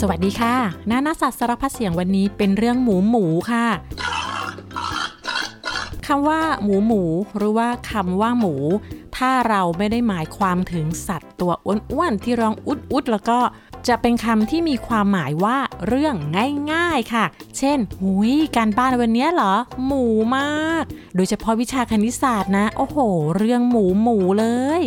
สวัสดีค่ะ นานาสัตว์สารพัดเสียงวันนี้เป็นเรื่องหมูหมูค่ะคำว่าหมูหมูหรือว่าคำว่าหมู ถ้าเราไม่ได้หมายความถึงสัตว์ตัวอ้วนๆที่ร้องอุดอุดแล้วก็จะเป็นคำที่มีความหมายว่าเรื่องง่ายๆค่ะ เช่น หุยการบ้านวันนี้เหรอ หมูมาก โดยเฉพาะวิชาคณิตศาสตร์นะ โอ้โห เรื่องหมูหมูเลย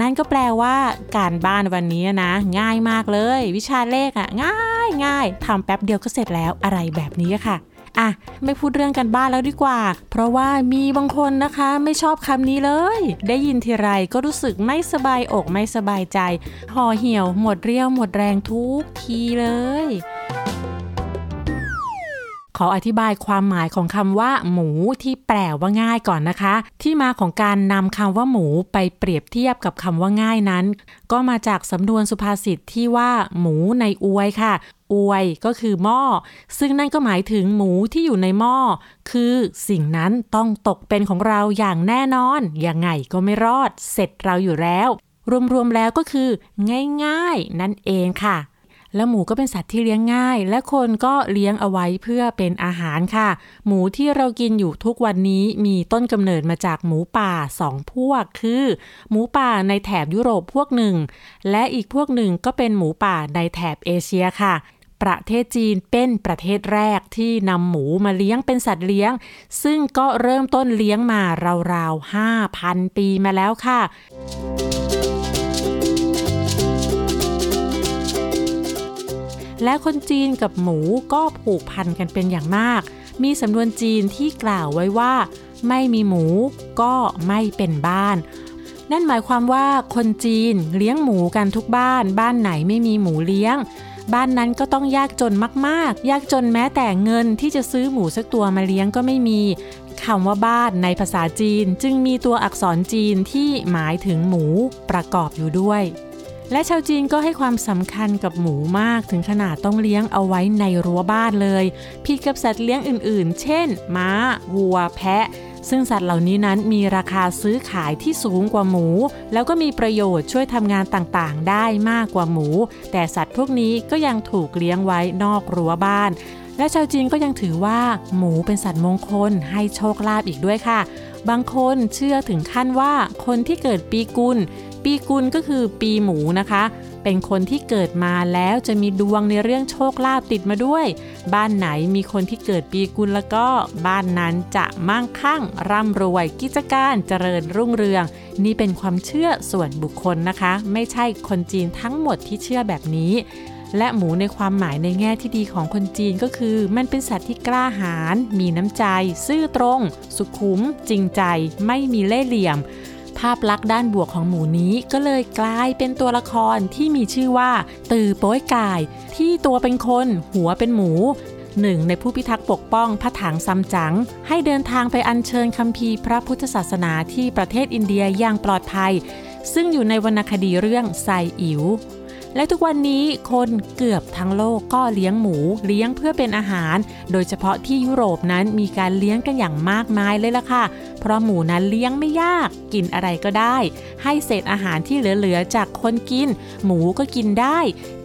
นั่นก็แปลว่า การบ้านวันนี้นะ ง่ายมากเลย วิชาเลขอะง่ายง่ายทำแป๊บเดียวก็เสร็จแล้วอะไรแบบนี้ค่ะอะไม่พูดเรื่องกันบ้านแล้วดีกว่า เพราะว่ามีบางคนนะคะไม่ชอบคำนี้เลย ได้ยินทีไรก็รู้สึกไม่สบายอกไม่สบายใจห่อเหี่ยวหมดเรี่ยวหมดแรงทุกทีเลย ออธิบายความหมายของคำว่า หมูที่แปลว่าง่ายก่อนนะคะ ที่มาของการนำคำว่าหมูไปเปรียบเทียบกับคำว่าง่ายนั้น ก็มาจากสำนวนสุภาษิตที่ว่าหมูในอวยค่ะอวยก็คือหม้อ ซึ่งนั่นก็หมายถึงหมูที่อยู่ในหม้อ คือสิ่งนั้นต้องตกเป็นของเราอย่างแน่นอนยังไงก็ไม่รอด เสร็จเราอยู่แล้ว รวมๆแล้วก็คือ ง่าย ๆ นั่นเองค่ะ แล้วหมูก็เป็นสัตว์ที่เลี้ยงง่าย และคนก็เลี้ยงเอาไว้เพื่อเป็นอาหารค่ะ หมูที่เรากินอยู่ทุกวันนี้มีต้นกำเนิดมาจากหมูป่าสองพวก คือ หมูป่าในแถบยุโรปพวกหนึ่ง และอีกพวกหนึ่งก็เป็นหมูป่าในแถบเอเชียค่ะประเทศจีนเป็นประเทศแรกที่นำหมูมาเลี้ยงเป็นสัตว์เลี้ยง ซึ่งก็เริ่มต้นเลี้ยงมาราวๆ5,000 ปีมาแล้วค่ะ และคนจีนกับหมูก็ผูกพันกันเป็นอย่างมาก มีสำนวนจีนที่กล่าวไว้ว่า ไม่มีหมูก็ไม่เป็นบ้าน นั่นหมายความว่าคนจีนเลี้ยงหมูกันทุกบ้าน บ้านไหนไม่มีหมูเลี้ยง บ้านนั้นก็ต้องยากจนมากๆ ยากจนแม้แต่เงินที่จะซื้อหมูสักตัวมาเลี้ยงก็ไม่มีคำว่าบ้านในภาษาจีนจึงมีตัวอักษรจีนที่หมายถึงหมูประกอบอยู่ด้วย และชาวจีนก็ให้ความสำคัญกับหมูมากถึงขนาดต้องเลี้ยงเอาไว้ในรั้วบ้านเลยผิดกับสัตว์เลี้ยงอื่นๆ เช่น ม้า วัว แพะ ซึ่งสัตว์เหล่านี้นั้นมีราคาซื้อขายที่สูงกว่าหมู แล้วก็มีประโยชน์ช่วยทำงานต่างๆ ได้มากกว่าหมู แต่สัตว์พวกนี้ก็ยังถูกเลี้ยงไว้นอกรั้วบ้าน และชาวจีนก็ยังถือว่า หมูเป็นสัตว์มงคลให้โชคลาภอีกด้วยค่ะ บางคนเชื่อถึงขั้นว่าคนที่เกิดปีกุล ปีกุลก็คือปีหมูนะคะ เป็นคนที่เกิดมาแล้วจะมีดวงในเรื่องโชคลาภติดมาด้วย บ้านไหนมีคนที่เกิดปีกุลแล้วก็บ้านนั้นจะมั่งคั่ง ร่ำรวย กิจการเจริญรุ่งเรือง นี่เป็นความเชื่อส่วนบุคคลนะคะ ไม่ใช่คนจีนทั้งหมดที่เชื่อแบบนี้และหมูในความหมายในแง่ที่ดีของคนจีนก็คือ มันเป็นสัตว์ที่กล้าหาญมีน้ำใจ ซื่อตรง สุขุม จริงใจ ไม่มีเล่ห์เหลี่ยม ภาพลักษณ์ด้านบวกของหมูนี้ก็เลยกลายเป็นตัวละครที่มีชื่อว่า ตือโป้ยกาย ที่ตัวเป็นคน หัวเป็นหมูหนึ่งในผู้พิทักษ์ปกป้องพระถังซัมจั๋งให้เดินทางไปอัญเชิญคัมภีร์พระพุทธศาสนาที่ประเทศอินเดียอย่างปลอดภัย ซึ่งอยู่ในวรรณคดีเรื่องไซอิ๋ว และทุกวันนี้คนเกือบทั้งโลกก็เลี้ยงหมูเลี้ยงเพื่อเป็นอาหาร โดยเฉพาะที่ยุโรปนั้นมีการเลี้ยงกันอย่างมากมายเลยล่ะค่ะ เพราะหมูนั้นเลี้ยงไม่ยาก กินอะไรก็ได้ ให้เศษอาหารที่เหลือๆจากคนกิน หมูก็กินได้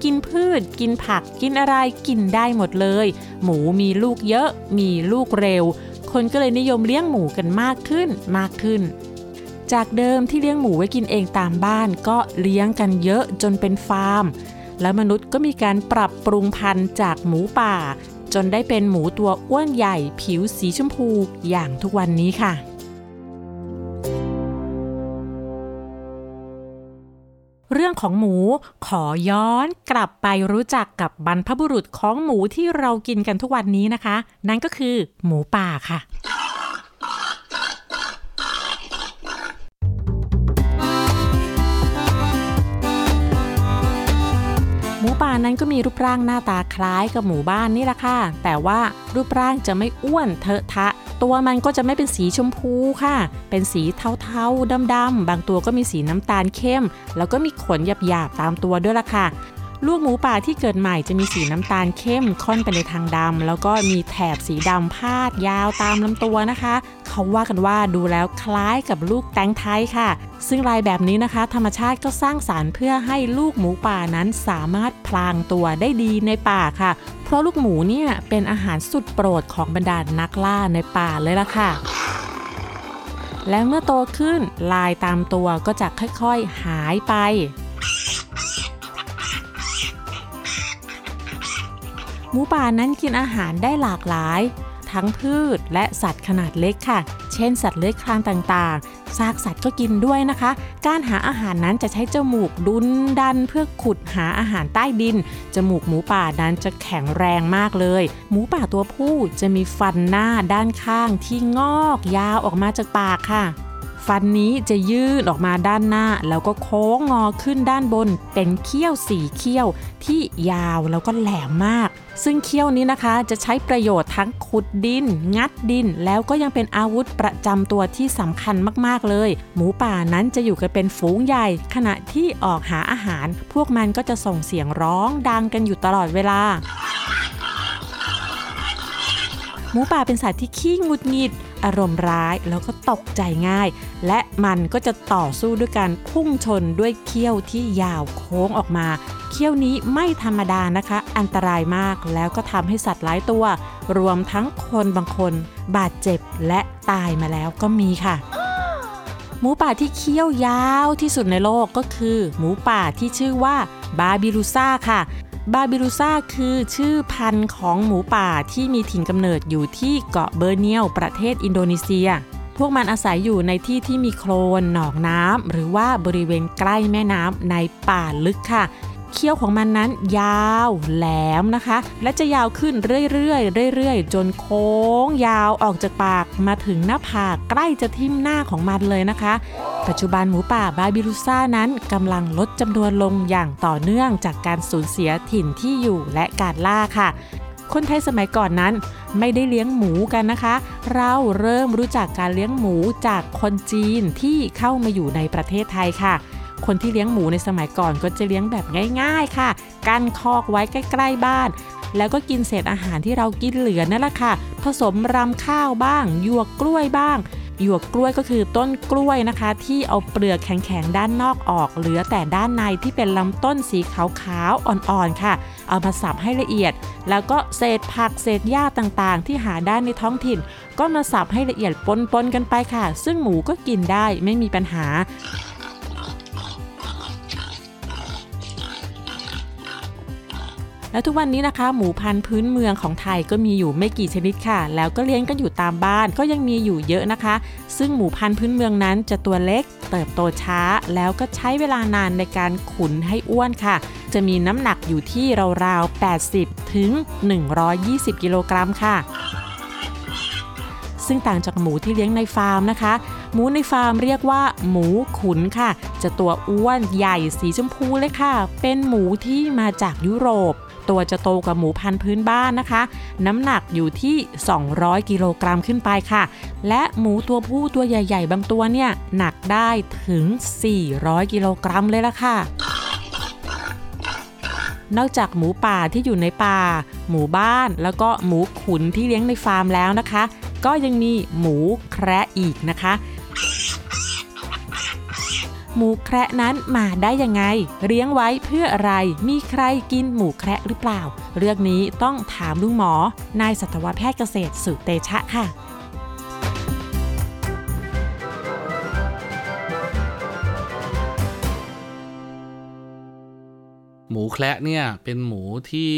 กินพืช กินผัก กินอะไรกินได้หมดเลย หมูมีลูกเยอะ มีลูกเร็ว คนก็เลยนิยมเลี้ยงหมูกันมากขึ้นมากขึ้น จากเดิมที่เลี้ยงหมูไว้กินเองตามบ้านก็เลี้ยงกันเยอะจนเป็นฟาร์ม และมนุษย์ก็มีการปรับปรุงพันธุ์จากหมูป่า จนได้เป็นหมูตัวอ้วนใหญ่ ผิวสีชมพูอย่างทุกวันนี้ค่ะเรื่องของหมูขอย้อนกลับไปรู้จักกับบรรพบุรุษของหมูที่เรากินกันทุกวันนี้นะคะ นั่นก็คือหมูป่าค่ะ ป่านั้นก็มีรูปร่างหน้าตาคล้ายกับหมู่บ้านนี่แหละค่ะ แต่ว่ารูปร่างจะไม่อ้วนเทอะทะ ตัวมันก็จะไม่เป็นสีชมพูค่ะ เป็นสีเทาๆดำๆบางตัวก็มีสีน้ำตาลเข้ม แล้วก็มีขนหยาบๆตามตัวด้วยล่ะค่ะ ลูกหมูป่าที่เกิดใหม่จะมีสีน้ำตาลเข้มค่อนไปในทางดำแล้วก็มีแถบสีดำพาดยาวตามลำตัวนะคะ เขาว่ากันว่าดูแล้วคล้ายกับลูกแตงไทยค่ะ ซึ่งลายแบบนี้นะคะ ธรรมชาติก็สร้างสารรค์เพื่อให้ลูกหมูป่านั้นสามารถพลางตัวได้ดีในป่าค่ะ เพราะลูกหมูเนี่ยเป็นอาหารสุดโปรดของบรรดานักล่าในป่าเลยล่ะค่ะและเมื่อโตขึ้นลายตามตัวก็จะค่อยๆ หายไป มูป่านั้นกินอาหารได้หลากหลาย ทั้งพืชและสัตว์ขนาดเล็กค่ะ เช่นสัตว์เลื้อยคลานต่างๆ ซากสัตว์ก็กินด้วยนะคะ การหาอาหารนั้นจะใช้จมูกดุนดันเพื่อขุดหาอาหารใต้ดิน จมูกหมูป่านั้นจะแข็งแรงมากเลย หมูป่าตัวผู้จะมีฟันหน้าด้านข้างที่งอกยาวออกมาจากปากค่ะ ฟันนี้จะยื่นออกมาด้านหน้า แล้วก็โค้งงอขึ้นด้านบน เป็นเขี้ยวสีเขี้ยวที่ยาวแล้วก็แหลมมาก ซึ่งเขี้ยวนี้นะคะจะใช้ประโยชน์ทั้งขุดดิน งัดดิน แล้วก็ยังเป็นอาวุธประจำตัวที่สำคัญมากๆเลย หมูป่านั้นจะอยู่กันเป็นฝูงใหญ่ ขณะที่ออกหาอาหาร พวกมันก็จะส่งเสียงร้องดังกันอยู่ตลอดเวลา มูป่าเป็นสัตว์ที่ขี้งุดหงิด อารมณ์ร้ายแล้วก็ตกใจง่าย และมันก็จะต่อสู้ด้วยการพุ่งชนด้วยเขี้ยวที่ยาวโค้งออกมา เขี้ยวนี้ไม่ธรรมดานะคะ อันตรายมากแล้วก็ทำให้สัตว์หลายตัว รวมทั้งคนบางคน บาดเจ็บและตายมาแล้วก็มีค่ะหมูป่าที่เขี้ยวยาวที่สุดในโลกก็คือ หมูป่าที่ชื่อว่าบาบิรูซ่าค่ะ บาบิรูซาคือชื่อพันธุ์ของหมูป่าที่มีถิ่นกำเนิดอยู่ที่เกาะบอร์เนียวประเทศอินโดนีเซีย พวกมันอาศัยอยู่ในที่ที่มีโคลนหนองน้ำหรือว่าบริเวณใกล้แม่น้ำในป่าลึกค่ะ เขี้ยวของมันนั้นยาวแหลมนะคะ และจะยาวขึ้นเรื่อยๆเรื่อยๆ จนโค้งยาวออกจากปากมาถึงหน้าผากใกล้จะทิ่มหน้าของมันเลยนะคะ ปัจจุบันหมูป่าบาบิลูซ่านั้นกำลังลดจำนวนลงอย่างต่อเนื่องจากการสูญเสียถิ่นที่อยู่และการล่าค่ะคนไทยสมัยก่อนนั้นไม่ได้เลี้ยงหมูกันนะคะ เราเริ่มรู้จักการเลี้ยงหมูจากคนจีนที่เข้ามาอยู่ในประเทศไทยค่ะ คนที่เลี้ยงหมูในสมัยก่อนก็จะเลี้ยงแบบง่าย ๆค่ะ กั้นคอกไว้ใกล้ๆบ้าน แล้วก็กินเศษอาหารที่เรากินเหลือนั่นแหละค่ะ ผสมรำข้าวบ้างหยวกกล้วยบ้างหยวกกล้วยก็คือต้นกล้วยนะคะ ที่เอาเปลือกแข็งๆด้านนอกออก เหลือแต่ด้านในที่เป็นลำต้นสีขาวๆอ่อนๆค่ะ เอามาสับให้ละเอียด แล้วก็เศษผักเศษหญ้าต่างๆ ที่หาได้ในท้องถิ่น ก็มาสับให้ละเอียดปนๆกันไปค่ะ ซึ่งหมูก็กินได้ไม่มีปัญหา แล้วทุกวันนี้นะคะหมูพันธุ์พื้นเมืองของไทยก็มีอยู่ไม่กี่ชนิดค่ะ แล้วก็เลี้ยงกันอยู่ตามบ้านก็ยังมีอยู่เยอะนะคะ ซึ่งหมูพันธุ์พื้นเมืองนั้นจะตัวเล็ก เติบโตช้า แล้วก็ใช้เวลานานในการขุนให้อ้วนค่ะ จะมีน้ำหนักอยู่ที่ราวๆ 80 ถึง 120 กิโลกรัมค่ะซึ่งต่างจากหมูที่เลี้ยงในฟาร์มนะคะ หมูในฟาร์มเรียกว่า หมูขุนค่ะ จะตัวอ้วนใหญ่สีชมพูเลยค่ะ เป็นหมูที่มาจากยุโรป ตัวจะโตกว่าหมูพันธุ์พื้นบ้านนะคะ น้ำหนักอยู่ที่ 200 กิโลกรัมขึ้นไปค่ะ และหมูตัวผู้ตัวใหญ่ ๆ บางตัวเนี่ยหนักได้ถึง 400 กิโลกรัมเลยละค่ะนอกจากหมูป่าที่อยู่ในป่า หมู่บ้าน แล้วก็หมูขุนที่เลี้ยงในฟาร์มแล้วนะคะ ก็ยังมีหมูแคระอีกนะคะ หมูแคระนั้นมาได้ยังไง เลี้ยงไว้เพื่ออะไร มีใครกินหมูแคระหรือเปล่า เรื่องนี้ต้องถามลุงหมอ นายสัตวแพทย์เกษตรสุเตชะค่ะ หมูแคระเนี่ยเป็นหมูที่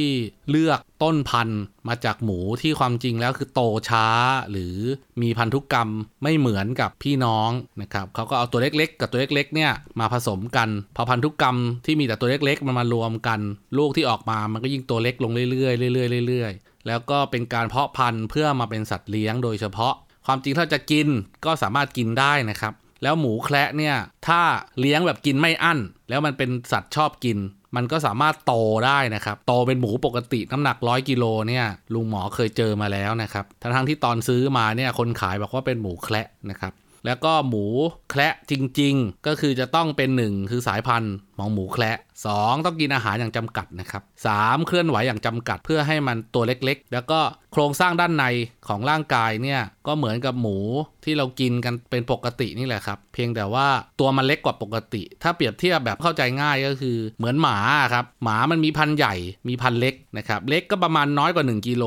เลือกต้นพันธุ์มาจากหมูที่ความจริงแล้วคือโตช้าหรือมีพันธุกรรมไม่เหมือนกับพี่น้องนะครับเขาก็เอาตัวเล็กๆ กับตัวเล็กๆเนี่ยมาผสมกันพอพันธุกรรมที่มีแต่ตัวเล็กๆ มันมารวมกัน ลูกที่ออกมามันก็ยิ่งตัวเล็กลงเรื่อยๆเรื่อยๆเรื่อยๆแล้วก็เป็นการเพาะพันธุ์เพื่อมาเป็นสัตว์เลี้ยงโดยเฉพาะ ความจริงถ้าจะกินก็สามารถกินได้นะครับ แล้วหมูแคระเนี่ย ถ้าเลี้ยงแบบกินไม่อั้น แล้วมันเป็นสัตว์ชอบกิน มันก็สามารถโตได้นะครับ โตเป็นหมูปกติน้ำหนักร้อยกิโลเนี่ย ลุงหมอเคยเจอมาแล้วนะครับทั้งที่ตอนซื้อมาเนี่ยคนขายบอกว่าเป็นหมูแคระนะครับ แล้วก็หมูแคระจริง ๆ ก็คือจะต้องเป็นหนึ่งคือสายพันธุ์ของหมูแคระสองต้องกินอาหารอย่างจำกัดนะครับสามเคลื่อนไหวอย่างจำกัดเพื่อให้มันตัวเล็กๆ แล้วก็โครงสร้างด้านในของร่างกายเนี่ยก็เหมือนกับหมูที่เรากินกันเป็นปกตินี่แหละครับ เพียงแต่ว่าตัวมันเล็กกว่าปกติ ถ้าเปรียบเทียบแบบเข้าใจง่ายก็คือเหมือนหมาครับหมามันมีพันใหญ่มีพันเล็กนะครับเล็กก็ประมาณน้อยกว่า 1กิโล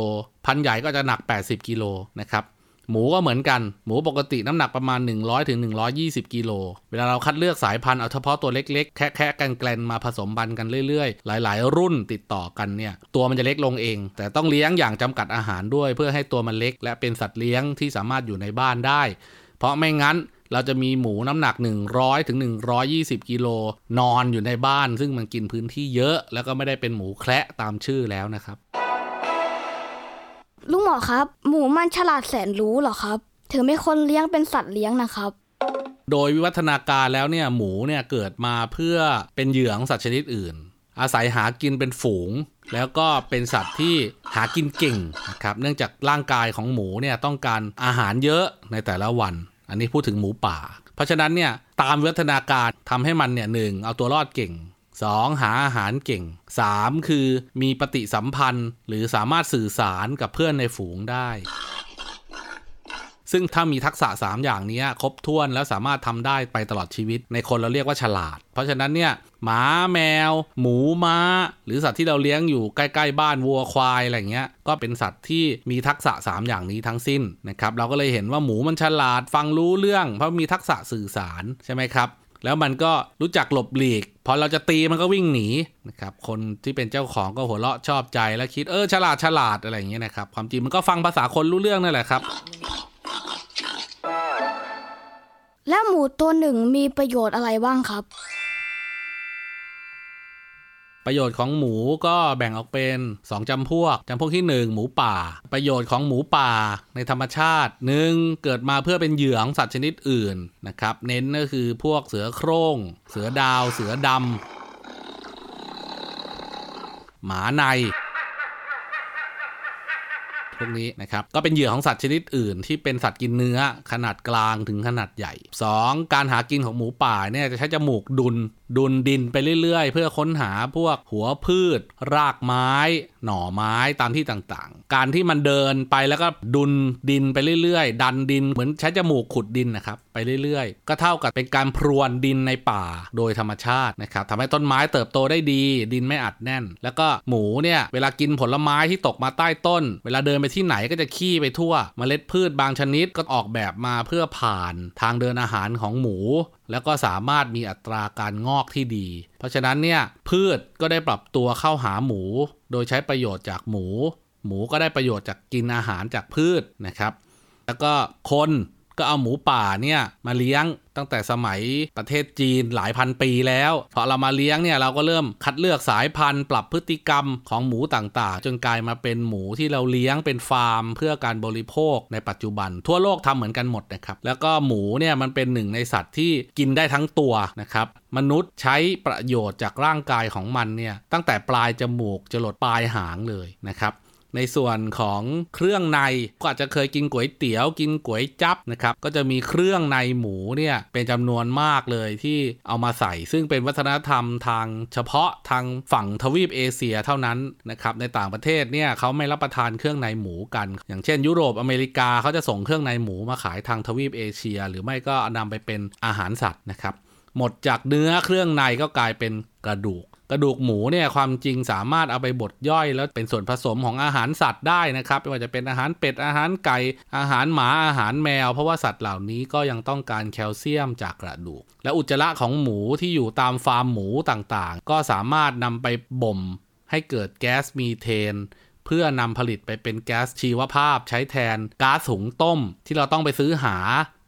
พันใหญ่ก็จะหนัก 80กิโลนะครับ หมูก็เหมือนกัน หมูปกติน้ำหนักประมาณ 100ถึง120กิโล เวลาเราคัดเลือกสายพันธุ์เอาเฉพาะตัวเล็กๆ แค่ๆกันแกลนมาผสมบันกันเรื่อยๆ หลายๆ รุ่นติดต่อกันเนี่ย ตัวมันจะเล็กลงเอง แต่ต้องเลี้ยงอย่างจำกัดอาหารด้วย เพื่อให้ตัวมันเล็ก และเป็นสัตว์เลี้ยงที่สามารถอยู่ในบ้านได้ เพราะไม่งั้นเราจะมีหมูน้ำหนัก 100ถึง120 กิโลนอนอยู่ในบ้าน ซึ่งมันกินพื้นที่เยอะ แล้วก็ไม่ได้เป็นหมูแคระตามชื่อแล้วนะครับ ลุงหมอครับ หมูมันฉลาดแสนรู้เหรอครับถึงไม่คนเลี้ยงเป็นสัตว์เลี้ยงนะครับ โดยวิวัฒนาการแล้วเนี่ยหมูเนี่ยเกิดมาเพื่อเป็นเหยื่อของสัตว์ชนิดอื่น อาศัยหากินเป็นฝูง แล้วก็เป็นสัตว์ที่หากินเก่งนะครับเนื่องจากร่างกายของหมูเนี่ยต้องการอาหารเยอะในแต่ละวัน อันนี้พูดถึงหมูป่า เพราะฉะนั้นเนี่ยตามวิวัฒนาการทำให้มันเนี่ยหนึ่งเอาตัวรอดเก่ง 2. หาอาหารเก่ง 3. คือมีปฏิสัมพันธ์ หรือสามารถสื่อสารกับเพื่อนในฝูงได้ ซึ่งถ้ามีทักษะ 3 อย่างนี้ครบถ้วนแล้วสามารถทำได้ไปตลอดชีวิต ในคนเราเรียกว่าฉลาด เพราะฉะนั้นเนี่ยหมาแมว หมูม้า หรือสัตว์ที่เราเลี้ยงอยู่ใกล้ๆบ้านวัวควายอะไรเงี้ยก็เป็นสัตว์ที่มีทักษะ 3 อย่างนี้ทั้งสิ้นนะครับเราก็เลยเห็นว่าหมูมันฉลาดฟังรู้เรื่อง เพราะมีทักษะสื่อสารใช่ไหมครับ แล้วมันก็รู้จักหลบหลีก พอเราจะตีมันก็วิ่งหนีนะครับคนที่เป็นเจ้าของก็หัวเราะชอบใจแล้วคิดเออฉลาดฉลาดอะไรอย่างเงี้ยนะครับความจริงมันก็ฟังภาษาคนรู้เรื่องนั่นแหละครับแล้วหมูตัวหนึ่งมีประโยชน์อะไรบ้างครับ ประโยชน์ของหมูก็แบ่งออกเป็น 2จำพวกจำพวกที่ 1 หมูป่า ประโยชน์ของหมูป่าในธรรมชาติหนึ่งเกิดมาเพื่อเป็นเหยื่อของสัตว์ชนิดอื่นนะครับ เน้นก็คือพวกเสือโครง่ง เสือดาว เสือดำหมาในพวกนี้นะครับ ก็เป็นเหยื่อของสัตว์ชนิดอื่น ที่เป็นสัตว์กินเนื้อขนาดกลางถึงขนาดใหญ่ 2. การหากินของหมูป่าเนี่ยจะใช้จมูกดุน ดุนดินไปเรื่อยๆ เพื่อค้นหาพวกหัวพืช รากไม้ หน่อไม้ตามที่ต่างๆ การที่มันเดินไปแล้วก็ดุนดินไปเรื่อยๆ ดันดินเหมือนใช้จมูกขุดดินนะครับไปเรื่อยๆ ก็เท่ากับเป็นการพรวนดินในป่าโดยธรรมชาตินะครับทำให้ต้นไม้เติบโตได้ดี ดินไม่อัดแน่น แล้วก็หมูเนี่ยเวลากินผลไม้ที่ตกมาใต้ต้น เวลาเดินไปที่ไหนก็จะขี้ไปทั่วมเมล็ดพืชบางชนิดก็ออกแบบมาเพื่อผ่านทางเดินอาหารของหมู แล้วก็สามารถมีอัตราการงอกที่ดี เพราะฉะนั้นเนี่ยพืชก็ได้ปรับตัวเข้าหาหมู โดยใช้ประโยชน์จากหมู หมูก็ได้ประโยชน์จากกินอาหารจากพืชนะครับ แล้วก็คน ก็เอาหมูป่าเนี่ยมาเลี้ยงตั้งแต่สมัยประเทศจีนหลายพันปีแล้วพอเรามาเลี้ยงเนี่ยเราก็เริ่มคัดเลือกสายพันธุ์ ปรับพฤติกรรมของหมูต่างๆ จนกลายมาเป็นหมูที่เราเลี้ยงเป็นฟาร์ม เพื่อการบริโภคในปัจจุบัน ทั่วโลกทำเหมือนกันหมดนะครับแล้วก็หมูเนี่ยมันเป็นหนึ่งในสัตว์ที่กินได้ทั้งตัวนะครับมนุษย์ใช้ประโยชน์จากร่างกายของมันเนี่ยตั้งแต่ปลายจมูกจรดปลายหางเลยนะครับ ในส่วนของเครื่องในก็อาจจะเคยกินก๋วยเตี๋ยวกินก๋วยจับนะครับก็จะมีเครื่องในหมูเนี่ยเป็นจำนวนมากเลยที่เอามาใส่ ซึ่งเป็นวัฒนธรรมทางเฉพาะทางฝั่งทวีปเอเชียเท่านั้นนะครับในต่างประเทศเนี่ยเขาไม่รับประทานเครื่องในหมูกัน อย่างเช่น ยุโรปอเมริกาเขาจะส่งเครื่องในหมูมาขายทางทวีปเอเชีย หรือไม่ก็นำไปเป็นอาหารสัตว์นะครับหมดจากเนื้อเครื่องในก็กลายเป็นกระดูก กระดูกหมูเนี่ยความจริงสามารถเอาไปบดย่อย แล้วเป็นส่วนผสมของอาหารสัตว์ได้นะครับไม่ว่าจะเป็นอาหารเป็ดอาหารไก่อาหารหมาอาหารแมว เพราะว่าสัตว์เหล่านี้ก็ยังต้องการแคลเซียมจากกระดูก และอุจจาระของหมูที่อยู่ตามฟาร์มหมูต่างๆ ก็สามารถนำไปบ่มให้เกิดแก๊สมีเทน พื่อนำผลิตไปเป็นแก๊สชีวภาพใช้แทนก๊าซหุงต้ม ที่เราต้องไปซื้อหา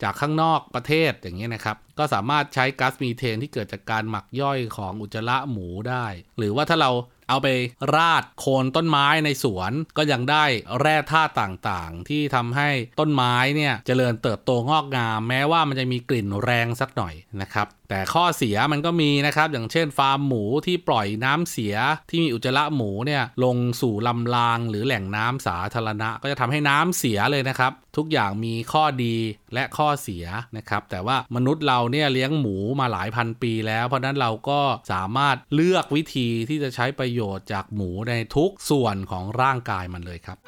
จากข้างนอกประเทศอย่างนี้นะครับ ก็สามารถใช้ก๊าซมีเทนที่เกิดจากการหมักย่อยของอุจจาระหมูได้ หรือว่าถ้าเรา เอาไปราดโคนต้นไม้ในสวนก็ยังได้แร่ธาตุต่างๆ ที่ทำให้ต้นไม้เนี่ยเจริญเติบโตงอกงาม แม้ว่ามันจะมีกลิ่นแรงสักหน่อยนะครับแต่ข้อเสียมันก็มีนะครับ อย่างเช่นฟาร์มหมูที่ปล่อยน้ำเสียที่มีอุจจาระหมูเนี่ยลงสู่ลำรางหรือแหล่งน้ำสาธารณะ ก็จะทำให้น้ำเสียเลยนะครับทุกอย่างมีข้อดีและข้อเสียนะครับ แต่ว่ามนุษย์เราเนี่ยเลี้ยงหมูมาหลายพันปีแล้ว เพราะนั้นเราก็สามารถเลือกวิธีที่จะใช้ประโยชน์จากหมูในทุกส่วนของร่างกายมันเลยครับ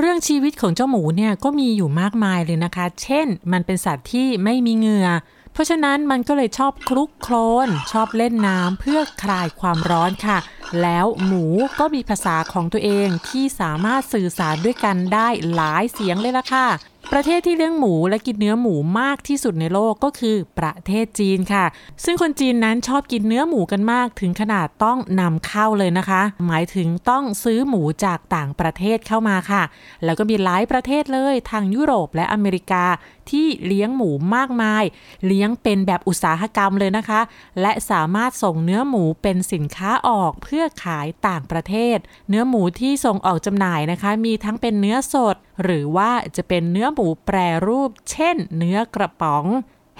เรื่องชีวิตของเจ้าหมูเนี่ยก็มีอยู่มากมายเลยนะคะ เช่น มันเป็นสัตว์ที่ไม่มีเหงื่อ เพราะฉะนั้นมันก็เลยชอบคลุกโคลนชอบเล่นน้ำเพื่อคลายความร้อนค่ะ แล้วหมูก็มีภาษาของตัวเองที่สามารถสื่อสารด้วยกันได้หลายเสียงเลยล่ะค่ะ ประเทศที่เลี้ยงหมูและกินเนื้อหมูมากที่สุดในโลกก็คือประเทศจีนค่ะ ซึ่งคนจีนนั้นชอบกินเนื้อหมูกันมากถึงขนาดต้องนำเข้าเลยนะคะ หมายถึงต้องซื้อหมูจากต่างประเทศเข้ามาค่ะ แล้วก็มีหลายประเทศเลยทางยุโรปและอเมริกาที่เลี้ยงหมูมากมาย เลี้ยงเป็นแบบอุตสาหกรรมเลยนะคะ และสามารถส่งเนื้อหมูเป็นสินค้าออกเพื่อขายต่างประเทศ เนื้อหมูที่ส่งออกจำหน่ายนะคะ มีทั้งเป็นเนื้อสดหรือว่าจะเป็นเนื้อหมูแปรรูป เช่น เนื้อกระป๋อง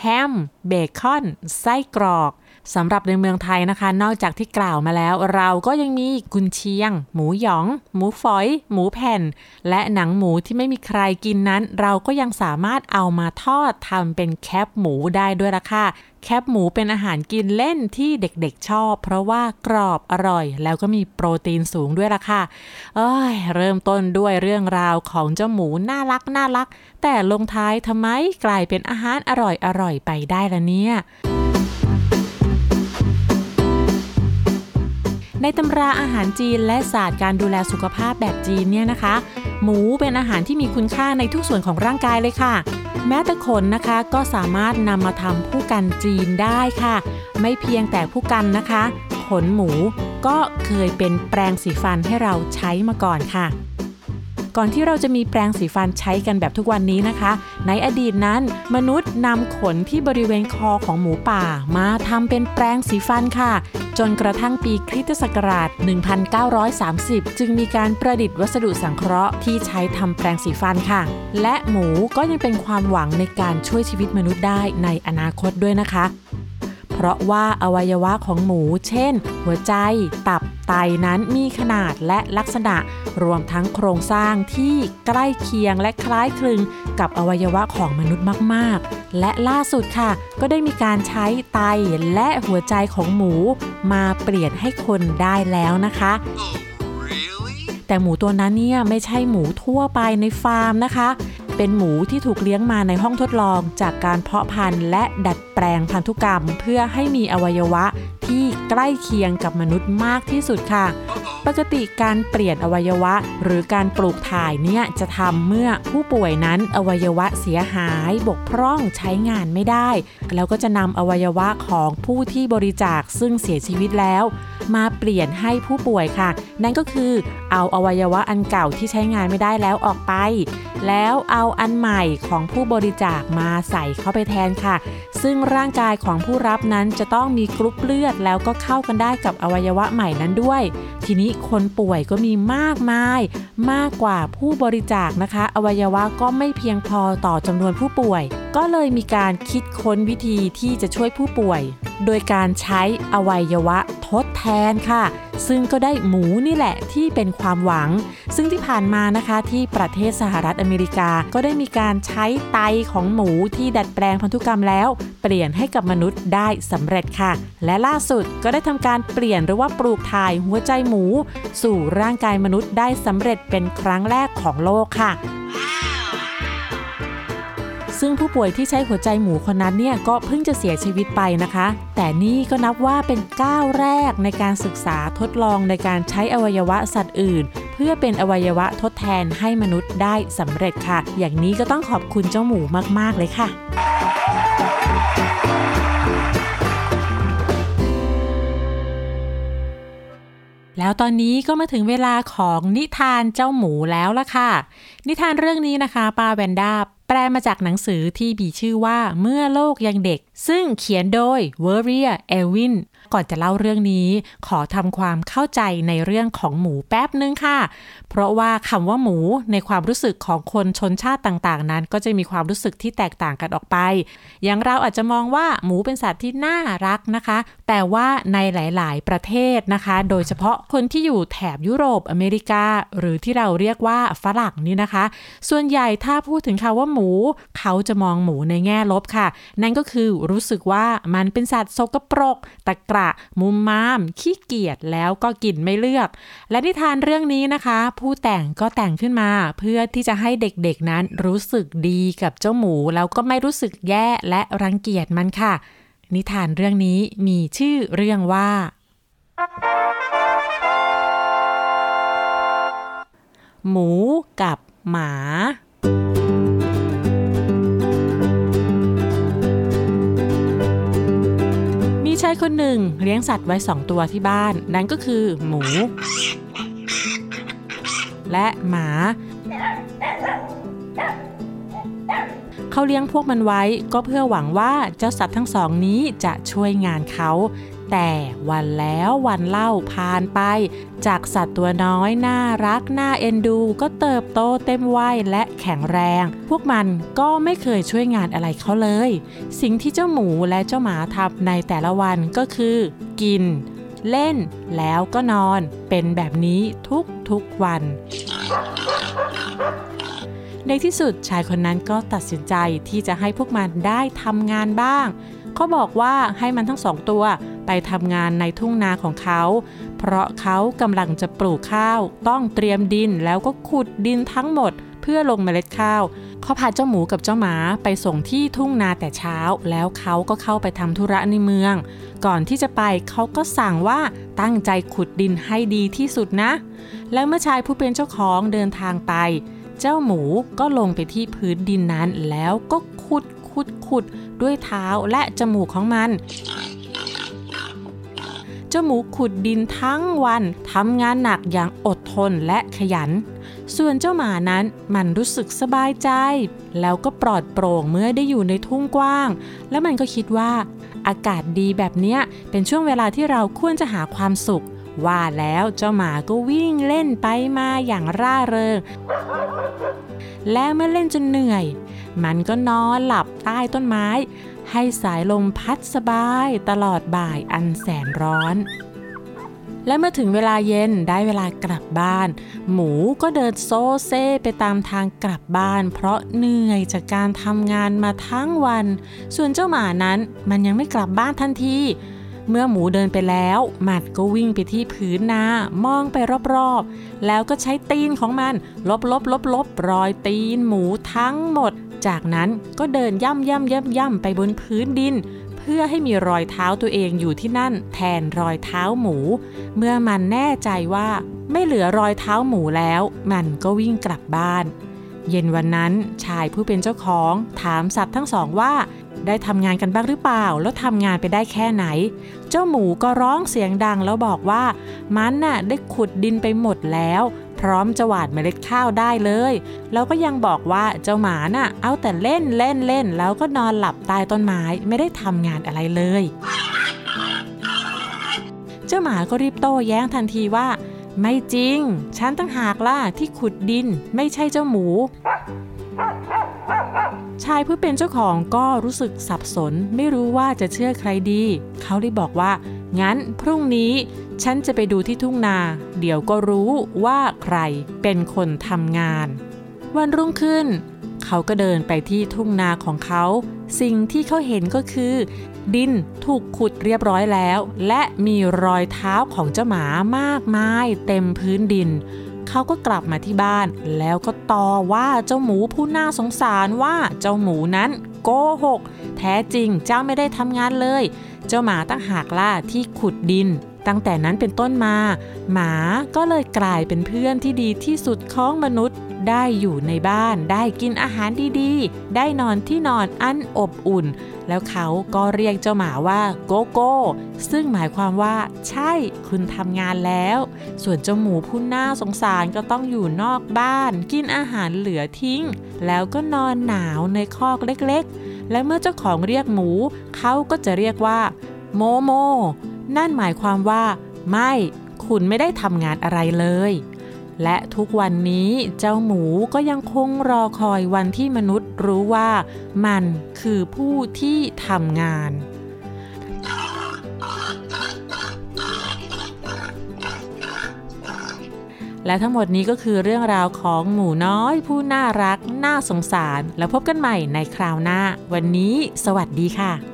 แฮม เบคอน ไส้กรอก สำหรับในเมืองไทยนะคะ นอกจากที่กล่าวมาแล้ว เราก็ยังมีกุนเชียง หมูหยอง หมูฝอย หมูแผ่น และหนังหมูที่ไม่มีใครกินนั้น เราก็ยังสามารถเอามาทอดทำเป็นแคบหมูได้ด้วยละค่ะแคบหมูเป็นอาหารกินเล่นที่เด็กๆชอบ เพราะว่ากรอบอร่อย แล้วก็มีโปรตีนสูงด้วยละค่ะ เอ้ย เริ่มต้นด้วยเรื่องราวของเจ้าหมูน่ารักน่ารัก แต่ลงท้ายทำไมกลายเป็นอาหารอร่อยอร่อยไปได้ละเนี่ย ในตำราอาหารจีนและศาสตร์การดูแลสุขภาพแบบจีนเนี่ยนะคะ หมูเป็นอาหารที่มีคุณค่าในทุกส่วนของร่างกายเลยค่ะ แม้แต่ขนนะคะก็สามารถนำมาทำผู้กันจีนได้ค่ะ ไม่เพียงแต่ผู้กันนะคะ ขนหมูก็เคยเป็นแปรงสีฟันให้เราใช้มาก่อนค่ะ ก่อนที่เราจะมีแปรงสีฟันใช้กันแบบทุกวันนี้นะคะ ในอดีตนั้น มนุษย์นำขนที่บริเวณคอของหมูป่า มาทำเป็นแปรงสีฟันค่ะ จนกระทั่งปีคริสตศักราช 1930 จึงมีการประดิษฐ์วัสดุสังเคราะห์ที่ใช้ทำแปรงสีฟันค่ะ และหมูก็ยังเป็นความหวังในการช่วยชีวิตมนุษย์ได้ในอนาคตด้วยนะคะ เพราะว่าอวัยวะของหมู เช่น หัวใจ ตับ ไตนั้นมีขนาดและลักษณะ รวมทั้งโครงสร้างที่ใกล้เคียงและคล้ายคลึงกับอวัยวะของมนุษย์มาก ๆ และล่าสุดค่ะ ก็ได้มีการใช้ไตและหัวใจของหมูมาเปลี่ยนให้คนได้แล้วนะคะแต่หมูตัวนั้นเนี่ยไม่ใช่หมูทั่วไปในฟาร์มนะคะ เป็นหมูที่ถูกเลี้ยงมาในห้องทดลองจากการเพาะพันธุ์และดัดแปลงพันธุกรรม เพื่อให้มีอวัยวะที่ใกล้เคียงกับมนุษย์มากที่สุดค่ะ ปกติการเปลี่ยนอวัยวะ หรือการปลูกถ่ายเนี่ยจะทำเมื่อผู้ป่วยนั้นอวัยวะเสียหายบกพร่องใช้งานไม่ได้ แล้วก็จะนำอวัยวะของผู้ที่บริจาคซึ่งเสียชีวิตแล้ว มาเปลี่ยนให้ผู้ป่วยค่ะ นั่นก็คือเอาอวัยวะอันเก่าที่ใช้งานไม่ได้แล้วออกไป แล้วเอาอันใหม่ของผู้บริจาคมาใส่เข้าไปแทนค่ะ ซึ่งร่างกายของผู้รับนั้นจะต้องมีกรุ๊ปเลือดแล้วก็เข้ากันได้กับอวัยวะใหม่นั้นด้วย ทีนี้คนป่วยก็มีมากมาย มากกว่าผู้บริจาคนะคะ อวัยวะก็ไม่เพียงพอต่อจำนวนผู้ป่วย ก็เลยมีการคิดค้นวิธีที่จะช่วยผู้ป่วย โดยการใช้อวัยวะ ดแทนค่ะ ซึ่งก็ได้หมูนี่แหละที่เป็นความหวัง ซึ่งที่ผ่านมานะคะที่ประเทศสหรัฐอเมริกาก็ได้มีการใช้ไตของหมูที่ดัดแปลงพันธุกรรมแล้ว เปลี่ยนให้กับมนุษย์ได้สำเร็จค่ะ และล่าสุดก็ได้ทำการเปลี่ยนหรือว่าปลูกถ่ายหัวใจหมู สู่ร่างกายมนุษย์ได้สำเร็จเป็นครั้งแรกของโลกค่ะ ซึ่งผู้ป่วยที่ใช้หัวใจหมูคนนั้นเนี่ยก็เพิ่งจะเสียชีวิตไปนะคะ แต่นี่ก็นับว่าเป็นก้าวแรกในการศึกษาทดลองในการใช้อวัยวะสัตว์อื่น เพื่อเป็นอวัยวะทดแทนให้มนุษย์ได้สำเร็จค่ะ อย่างนี้ก็ต้องขอบคุณเจ้าหมูมาก ๆ เลยค่ะแล้วตอนนี้ก็มาถึงเวลาของนิทานเจ้าหมูแล้วล่ะค่ะ นิทานเรื่องนี้นะคะปาแวนด้า แปลมาจากหนังสือที่มีชื่อว่าเมื่อโลกยังเด็ก ซึ่งเขียนโดยเวอร์เรียเอวิน ก่อนจะเล่าเรื่องนี้ ขอทำความเข้าใจในเรื่องของหมูแป๊บนึงค่ะ เพราะว่าคำว่าหมูในความรู้สึกของคนชนชาติต่างๆ นั้น ก็จะมีความรู้สึกที่แตกต่างกันออกไป อย่างเราอาจจะมองว่าหมูเป็นสัตว์ที่น่ารักนะคะ แต่ว่าในหลาย ๆ ประเทศนะคะ โดยเฉพาะคนที่อยู่แถบยุโรปอเมริกา หรือที่เราเรียกว่าฝรั่งนี่นะคะ ส่วนใหญ่ถ้าพูดถึงคำว่าหมู เขาจะมองหมูในแง่ลบค่ะ นั่นก็คือรู้สึกว่ามันเป็นสัตว์สกปรกตะกราะมุมมาม ขี้เกียจแล้วก็กินไม่เลือก และนิทานเรื่องนี้นะคะ ผู้แต่งก็แต่งขึ้นมาเพื่อที่จะให้เด็กๆนั้นรู้สึกดีกับเจ้าหมู แล้วก็ไม่รู้สึกแย่และรังเกียจมันค่ะ นิทานเรื่องนี้มีชื่อเรื่องว่าหมูกับหมาายคนหนึ่ง เลี้ยงสัตว์ไว้สองตัวที่บ้าน นั่นก็คือ หมู และหมา เขาเลี้ยงพวกมันไว้ก็เพื่อหวังว่าเจ้าสัตว์ทั้งสองนี้จะช่วยงานเขา แต่วันแล้ววันเล่าผ่านไป จากสัตว์ตัวน้อยน่ารักน่าเอ็นดู ก็เติบโตเต็มวัยและแข็งแรง พวกมันก็ไม่เคยช่วยงานอะไรเขาเลย สิ่งที่เจ้าหมูและเจ้าหมาทำในแต่ละวันก็คือ กิน เล่นแล้วก็นอน เป็นแบบนี้ทุกทุกวันในที่สุดชายคนนั้นก็ตัดสินใจที่จะให้พวกมันได้ทำงานบ้าง เขาบอกว่าให้มันทั้งสองตัวไปทำงานในทุ่งนาของเขา เพราะเขากำลังจะปลูกข้าว ต้องเตรียมดินแล้วก็ขุดดินทั้งหมดเพื่อลงเมล็ดข้าว เขาพาเจ้าหมูกับเจ้าหมาไปส่งที่ทุ่งนาแต่เช้า แล้วเขาก็เข้าไปทำธุระในเมือง ก่อนที่จะไปเขาก็สั่งว่าตั้งใจขุดดินให้ดีที่สุดนะ และเมื่อชายผู้เป็นเจ้าของเดินทางไป เจ้าหมูก็ลงไปที่พื้นดินนั้นแล้วก็ขุด ขุดขุดด้วยเท้าและจมูกของมันเจ้าหมูขุดดินทั้งวันทำงานหนักอย่างอดทนและขยัน ส่วนเจ้าหมานั้นมันรู้สึกสบายใจ แล้วก็ปลอดโปร่งเมื่อได้อยู่ในทุ่งกว้าง แล้วมันก็คิดว่า อากาศดีแบบเนี้ยเป็นช่วงเวลาที่เราควรจะหาความสุข ว่าแล้วเจ้าหมาก็วิ่งเล่นไปมาอย่างร่าเริง และเมื่อเล่นจนเหนื่อย มันก็นอนหลับใต้ต้นไม้ ให้สายลมพัดสบายตลอดบ่ายอันแสนร้อน และเมื่อถึงเวลาเย็นได้เวลากลับบ้าน หมูก็เดินโซเซไปตามทางกลับบ้าน เพราะเหนื่อยจากการทำงานมาทั้งวัน ส่วนเจ้าหมานั้นมันยังไม่กลับบ้านทันทีเมื่อหมูเดินไปแล้ว หมัดก็วิ่งไปที่พื้นนามองไปรอบๆ แล้วก็ใช้ตีนของมัน ลบลบลบลบรอยตีนหมูทั้งหมด จากนั้นก็เดินย่ำย่ำย่ำย่ำไปบนพื้นดิน เพื่อให้มีรอยเท้าตัวเองอยู่ที่นั่น แทนรอยเท้าหมู เมื่อมันแน่ใจว่าไม่เหลือรอยเท้าหมูแล้ว มันก็วิ่งกลับบ้าน เย็นวันนั้นชายผู้เป็นเจ้าของ ถามสัตว์ทั้งสองว่า ได้ทำงานกันบ้างหรือเปล่า แล้วทำงานไปได้แค่ไหน เจ้าหมูก็ร้องเสียงดังแล้วบอกว่า มันน่ะได้ขุดดินไปหมดแล้ว ร้อมจะหว่านเมล็ดข้าวได้เลย แล้วก็ยังบอกว่าเจ้าหมาน่ะ เอาแต่เล่นเล่นเล่น แล้วก็นอนหลับใต้ต้นไม้ไม่ได้ทำงานอะไรเลย เจ้าหมาก็รีบโต้แย้งทันทีว่า ไม่จริง ฉันตั้งหากล่ะที่ขุดดินไม่ใช่เจ้าหมูชายผู้เป็นเจ้าของก็รู้สึกสับสน ไม่รู้ว่าจะเชื่อใครดี เขาได้บอกว่า งั้นพรุ่งนี้ ฉันจะไปดูที่ทุ่งนา เดี๋ยวก็รู้ว่าใครเป็นคนทำงาน วันรุ่งขึ้น เขาก็เดินไปที่ทุ่งนาของเขา สิ่งที่เขาเห็นก็คือ ดินถูกขุดเรียบร้อยแล้ว และมีรอยเท้าของเจ้าหมามากมายเต็มพื้นดิน เขาก็กลับมาที่บ้าน แล้วก็ต่อว่าเจ้าหมูผู้น่าสงสารว่าเจ้าหมูนั้นโกหก แท้จริงเจ้าไม่ได้ทำงานเลย เจ้าหมาตั้งหากล่าที่ขุดดิน ตั้งแต่นั้นเป็นต้นมา หมาก็เลยกลายเป็นเพื่อนที่ดีที่สุดของมนุษย์ ได้อยู่ในบ้าน ได้กินอาหารดีๆ ได้นอนที่นอนอันอบอุ่น แล้วเขาก็เรียกเจ้าหมาว่าโกโก้ ซึ่งหมายความว่า ใช่คุณทำงานแล้ว ส่วนเจ้าหมูผู้น่าสงสารก็ต้องอยู่นอกบ้าน กินอาหารเหลือทิ้ง แล้วก็นอนหนาวในคอกเล็กๆ และเมื่อเจ้าของเรียกหมู เขาก็จะเรียกว่าโมโม นั่นหมายความว่า ไม่คุณไม่ได้ทำงานอะไรเลย และทุกวันนี้เจ้าหมูก็ยังคงรอคอยวันที่มนุษย์รู้ว่า มันคือผู้ที่ทำงาน และทั้งหมดนี้ก็คือเรื่องราวของหมูน้อย ผู้น่ารัก น่าสงสาร แล้วพบกันใหม่ในคราวหน้า วันนี้ สวัสดีค่ะ